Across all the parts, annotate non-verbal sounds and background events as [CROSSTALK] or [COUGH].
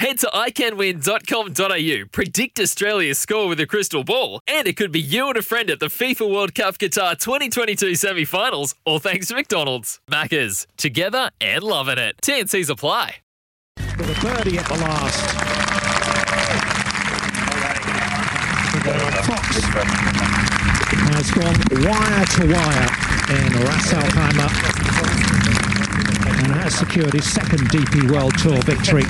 Head to iCanWin.com.au, predict Australia's score with a crystal ball, and it could be you and a friend at the FIFA World Cup Qatar 2022 semi finals, all thanks to McDonald's. Maccas, together and loving it. TNC's apply. With a birdie at the last. Fox has gone wire to wire in Ras Al Khaimah and has secured his second DP World Tour victory.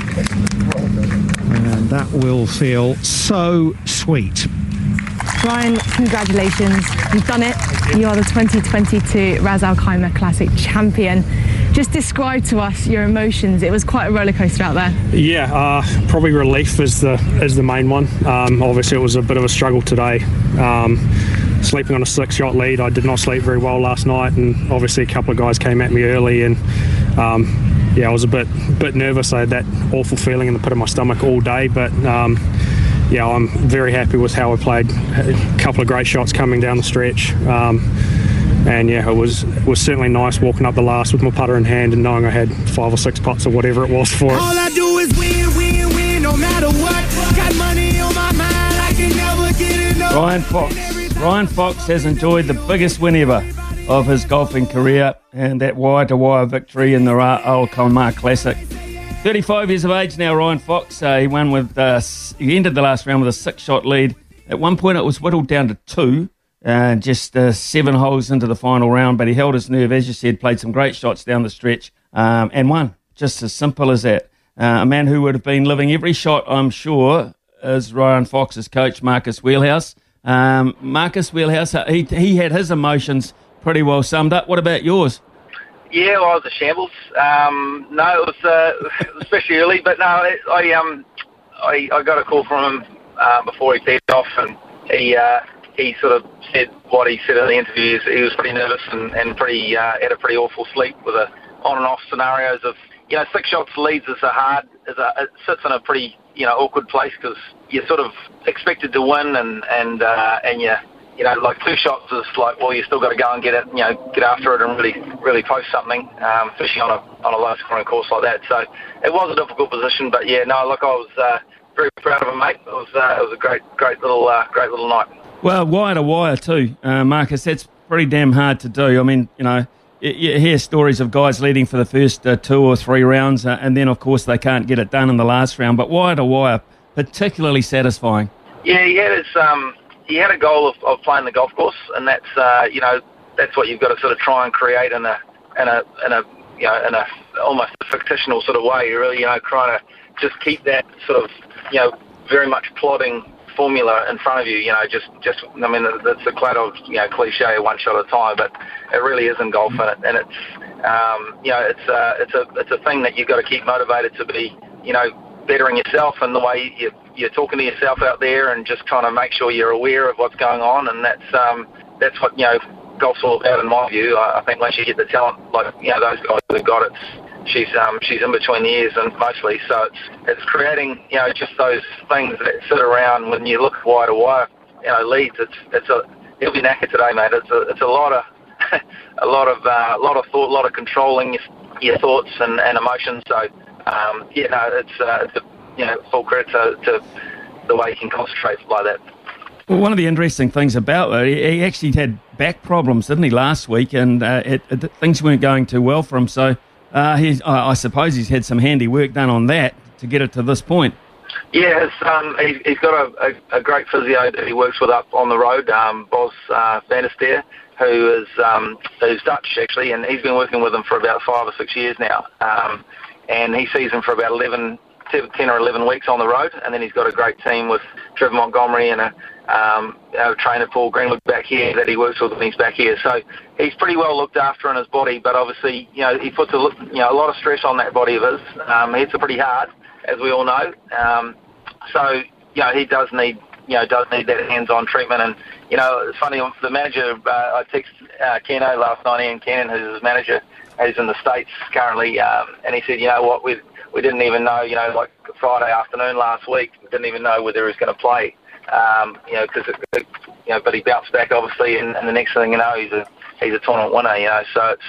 And that will feel so sweet. Ryan, congratulations. You've done it. You are the 2022 Ras Al Khaimah Classic champion. Just describe to us your emotions. It was quite a roller coaster out there. Yeah, uh, probably relief is the is the main one. Um, obviously, it was a bit of a struggle today. Um, sleeping on a six shot lead, I did not sleep very well last night, and obviously a couple of guys came at me early, and um, yeah, I was a bit bit nervous. I had that awful feeling in the pit of my stomach all day, but um, yeah, I'm very happy with how I played. A couple of great shots coming down the stretch. Um, and yeah, it was it was certainly nice walking up the last with my putter in hand and knowing I had five or six putts or whatever it was for it. All I do is win, win, win, no matter what. Got money on my mind, I can never get enough. Ryan Fox. Ryan Fox has enjoyed the biggest win ever of his golfing career and that wire to wire victory in the Ras Al Khaimah Classic. 35 years of age now, Ryan Fox. Uh, he won with uh, he ended the last round with a six shot lead. At one point, it was whittled down to two uh, just uh, seven holes into the final round, but he held his nerve, as you said, played some great shots down the stretch, um, and won. Just as simple as that. Uh, a man who would have been living every shot, I'm sure, is Ryan Fox's coach, Marcus Wheelhouse. Um, Marcus Wheelhouse, he, he had his emotions pretty well summed up. What about yours? Yeah, well, I was a shambles. Um, no, it was uh, [LAUGHS] especially early, but no, I um, I, I got a call from him uh, before he teed off, and he uh, he sort of said what he said in the interviews. He was pretty nervous and, and pretty uh, had a pretty awful sleep with a on and off scenarios of you know six shots leads is a hard is a it sits in a pretty you know awkward place because you're sort of expected to win and and uh, and you you know like two shots is like well you still got to go and get it you know get after it and really really post something um, especially on a on a low scoring course like that so it was a difficult position but yeah no look I was uh, very proud of him mate it was uh, it was a great great little uh, great little night. Well, wire to wire too, uh, Marcus. That's pretty damn hard to do. I mean, you know, you, you hear stories of guys leading for the first uh, two or three rounds, uh, and then of course they can't get it done in the last round. But wire to wire, particularly satisfying. Yeah, he had his, um, he had a goal of, of playing the golf course, and that's uh, you know that's what you've got to sort of try and create in a in a in a you know in a almost a fictional sort of way. You're really you know trying to just keep that sort of you know very much plodding formula in front of you. You know, just just I mean, it's a quite of you know cliche, one shot at a time, but it really is in golf, and, it, and it's um, you know it's uh, it's a it's a thing that you've got to keep motivated to be you know bettering yourself and the way you you're talking to yourself out there, and just trying to make sure you're aware of what's going on, and that's um, that's what you know golf's all about in my view. I, I think once you get the talent like you know those guys that got it she's um, she's in between the ears and mostly. So it's it's creating you know just those things that sit around when you look wire to wire, you know leads. It's it's a he'll be knackered today, mate. It's a it's a lot of [LAUGHS] a lot of uh, a lot of thought, a lot of controlling your, your thoughts and, and emotions. So um, yeah, no, it's uh, it's a, you know full credit to, to the way he can concentrate like that. Well, one of the interesting things about it, he actually had back problems, didn't he, last week, and uh, it, it, things weren't going too well for him. So uh, he's, I suppose he's had some handy work done on that to get it to this point. Yeah, um, he, he's got a, a, a, great physio that he works with up on the road, um, Boz uh, Van der who is um, who's Dutch actually, and he's been working with him for about five or six years now. Um, and he sees him for about 11, 10 or 11 weeks on the road, and then he's got a great team with Trevor Montgomery and a, um, a trainer Paul Greenwood back here that he works with when he's back here. So he's pretty well looked after in his body, but obviously, you know, he puts a you know a lot of stress on that body of his. Um, he hits it pretty hard, as we all know. Um, so you know, he does need you know does need that hands-on treatment. And you know, it's funny. The manager, uh, I texted uh, Keno last night, Ian Cannon, who's his manager, who's in the states currently, um, and he said, you know what, we we didn't even know, you know, like Friday afternoon last week, we didn't even know whether he was going to play. Um, you know, because you know, but he bounced back obviously, and, and the next thing you know, he's a he's a tournament winner. You know, so it's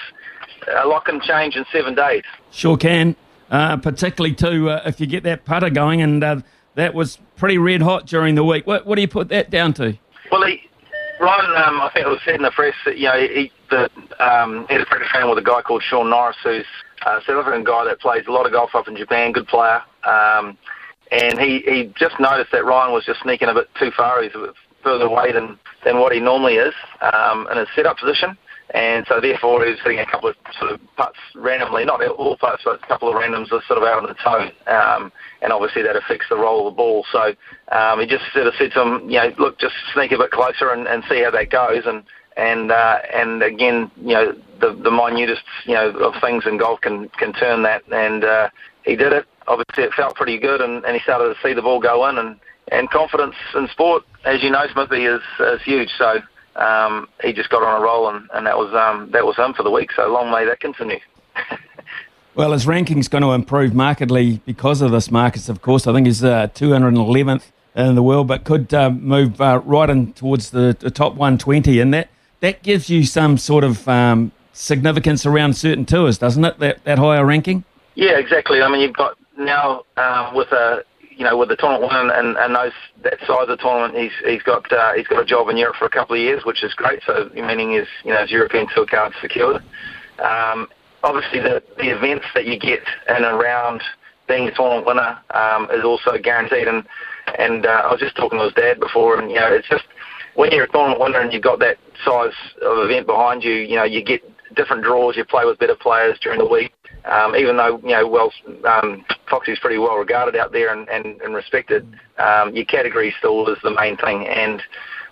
a lot can change in seven days. Sure can, uh, particularly too uh, if you get that putter going, and uh, that was pretty red hot during the week. What what do you put that down to? Well, he, Ryan, um, I think it was said in the press that you know he the um, he had a practice training with a guy called Shaun Norris, who's a South African guy that plays a lot of golf up in Japan, good player. Um, and he, he just noticed that Ryan was just sneaking a bit too far. He's further away than, than what he normally is um, in his setup position. And so therefore he was hitting a couple of sort of putts randomly, not all putts, but a couple of randoms are sort of out on the toe. Um, and obviously that affects the roll of the ball. So um, he just sort of said to him, you know, look, just sneak a bit closer and, and see how that goes. And and uh, and again, you know, the the minutest you know of things in golf can can turn that. And uh, he did it. Obviously, it felt pretty good, and, and he started to see the ball go in. And and confidence in sport, as you know, Smithy is is huge. So. Um, he just got on a roll, and, and that was um, that was him for the week. So long may that continue. [LAUGHS] well, his ranking's going to improve markedly because of this, Marcus. Of course, I think he's uh, 211th in the world, but could uh, move uh, right in towards the, the, top 120, in that that gives you some sort of um, significance around certain tours, doesn't it? That that higher ranking. Yeah, exactly. I mean, you've got now um, with a you know with the tournament one and, and those that size of the tournament, he's he's got uh, he's got a job in Europe for a couple of years, which is great. So meaning is you know his European tour card secured. Um, obviously, the the events that you get and around being a tournament winner um, is also guaranteed. And and uh, I was just talking to his dad before, and you know it's just when you're a tournament winner and you've got that size of event behind you, you know, you get different draws, you play with better players during the week. Um, even though, you know, well, um, Foxy's pretty well regarded out there and, and, and respected, um, your category still is the main thing. And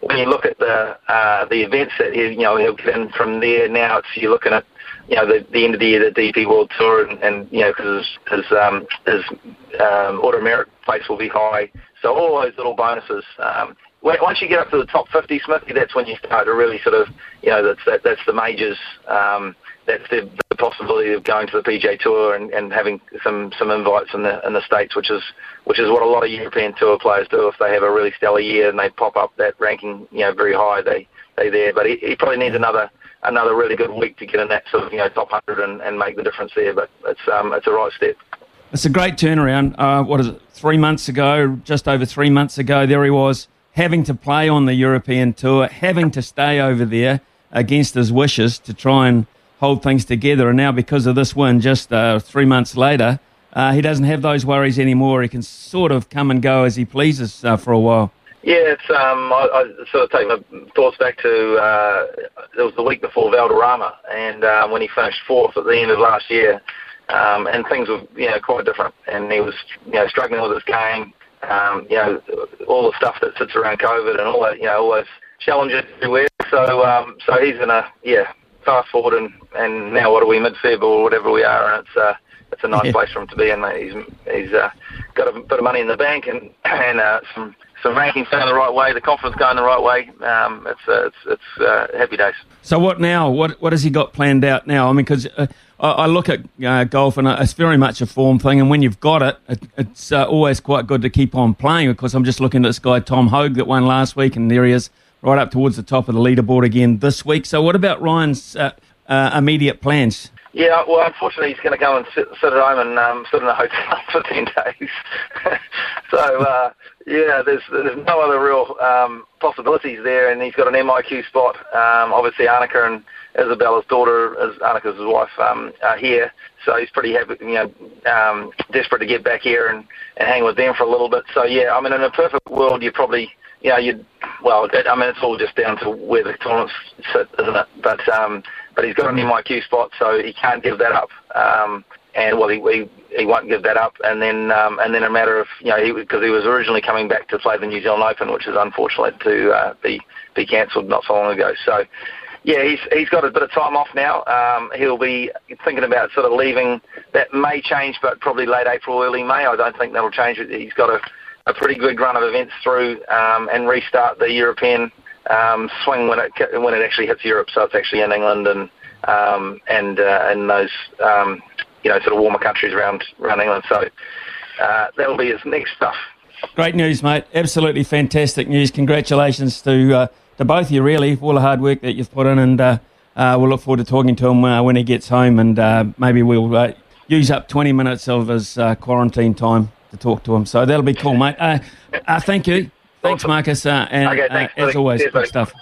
when you look at the uh, the events that he, you know he'll get in from there now, it's you're looking at you know the, the end of the year, the DP World Tour, and, and you know because his his, um, his um, auto merit place will be high. So all those little bonuses. Um, once you get up to the top 50, Smithy, that's when you start to really sort of, you know, that's that, that's the majors. Um, that's the, the possibility of going to the PGA Tour and, and having some, some invites in the in the states, which is which is what a lot of European Tour players do. If they have a really stellar year and they pop up that ranking, you know, very high, they they there. But he, he probably needs another another really good week to get in that sort of you know top hundred and, and make the difference there. But it's um it's a right step. It's a great turnaround. Uh, what is it? Three months ago, just over three months ago, there he was having to play on the European tour, having to stay over there against his wishes to try and hold things together. And now, because of this win, just uh, three months later, uh, he doesn't have those worries anymore. He can sort of come and go as he pleases uh, for a while. Yeah, it's um, I, I sort of take my thoughts back to uh, it was the week before Valderrama, and um, when he finished fourth at the end of last year, um, and things were you know quite different, and he was you know struggling with his game, um, you know, all the stuff that sits around COVID and all that, you know, all those challenges everywhere. So, um, so he's in a yeah. Fast forward and and now what are we mid Feb or whatever we are, and it's uh, it's a nice yeah. place for him to be, in, and he's he's uh, got a bit of money in the bank and [CLEARS THROAT] and uh, some some rankings going the right way, the confidence going the right way. Um, it's uh, it's it's uh, happy days. So what now? What what has he got planned out now? I mean, because uh, I, look at uh, golf and it's very much a form thing. And when you've got it, it it's uh, always quite good to keep on playing. Because I'm just looking at this guy Tom Hoge that won last week, and there he is, right up towards the top of the leaderboard again this week. So what about Ryan's uh, uh, immediate plans? Yeah, well, unfortunately, he's going to go and sit, sit at home and um, sit in a hotel [LAUGHS] for ten days. [LAUGHS] so uh, yeah, there's there's no other real um, possibilities there, and he's got an MIQ spot. Um, obviously, Annika and Isabella's daughter, is Annika's wife, um, are here, so he's pretty happy, you know, um, desperate to get back here and, and hang with them for a little bit. So yeah, I mean, in a perfect world, you probably, you know, you'd well, it, I mean, it's all just down to where the tournaments sit, isn't it? But um, but he's got an MIQ spot, so he can't give that up. Um, and well, he, he he won't give that up. And then um, and then a matter of you know because he, he was originally coming back to play the New Zealand Open, which is unfortunate to uh, be be cancelled not so long ago. So yeah, he's he's got a bit of time off now. Um, he'll be thinking about sort of leaving. That may change, but probably late April, early May. I don't think that'll change. He's got a, a pretty good run of events through um, and restart the European um, swing when it when it actually hits Europe. So it's actually in England and um, and uh, and those um, you know sort of warmer countries around around England. So uh, that'll be his next stuff. Great news, mate. Absolutely fantastic news. Congratulations to uh, to both of you, really, for all the hard work that you've put in, and uh, uh, we'll look forward to talking to him uh, when he gets home, and uh, maybe we'll uh, use up 20 minutes of his uh, quarantine time to talk to him. So that'll be cool, mate. Uh, uh, thank you. Thanks, Marcus. Uh, and Okay, thanks, as always, Cheers, good buddy. stuff.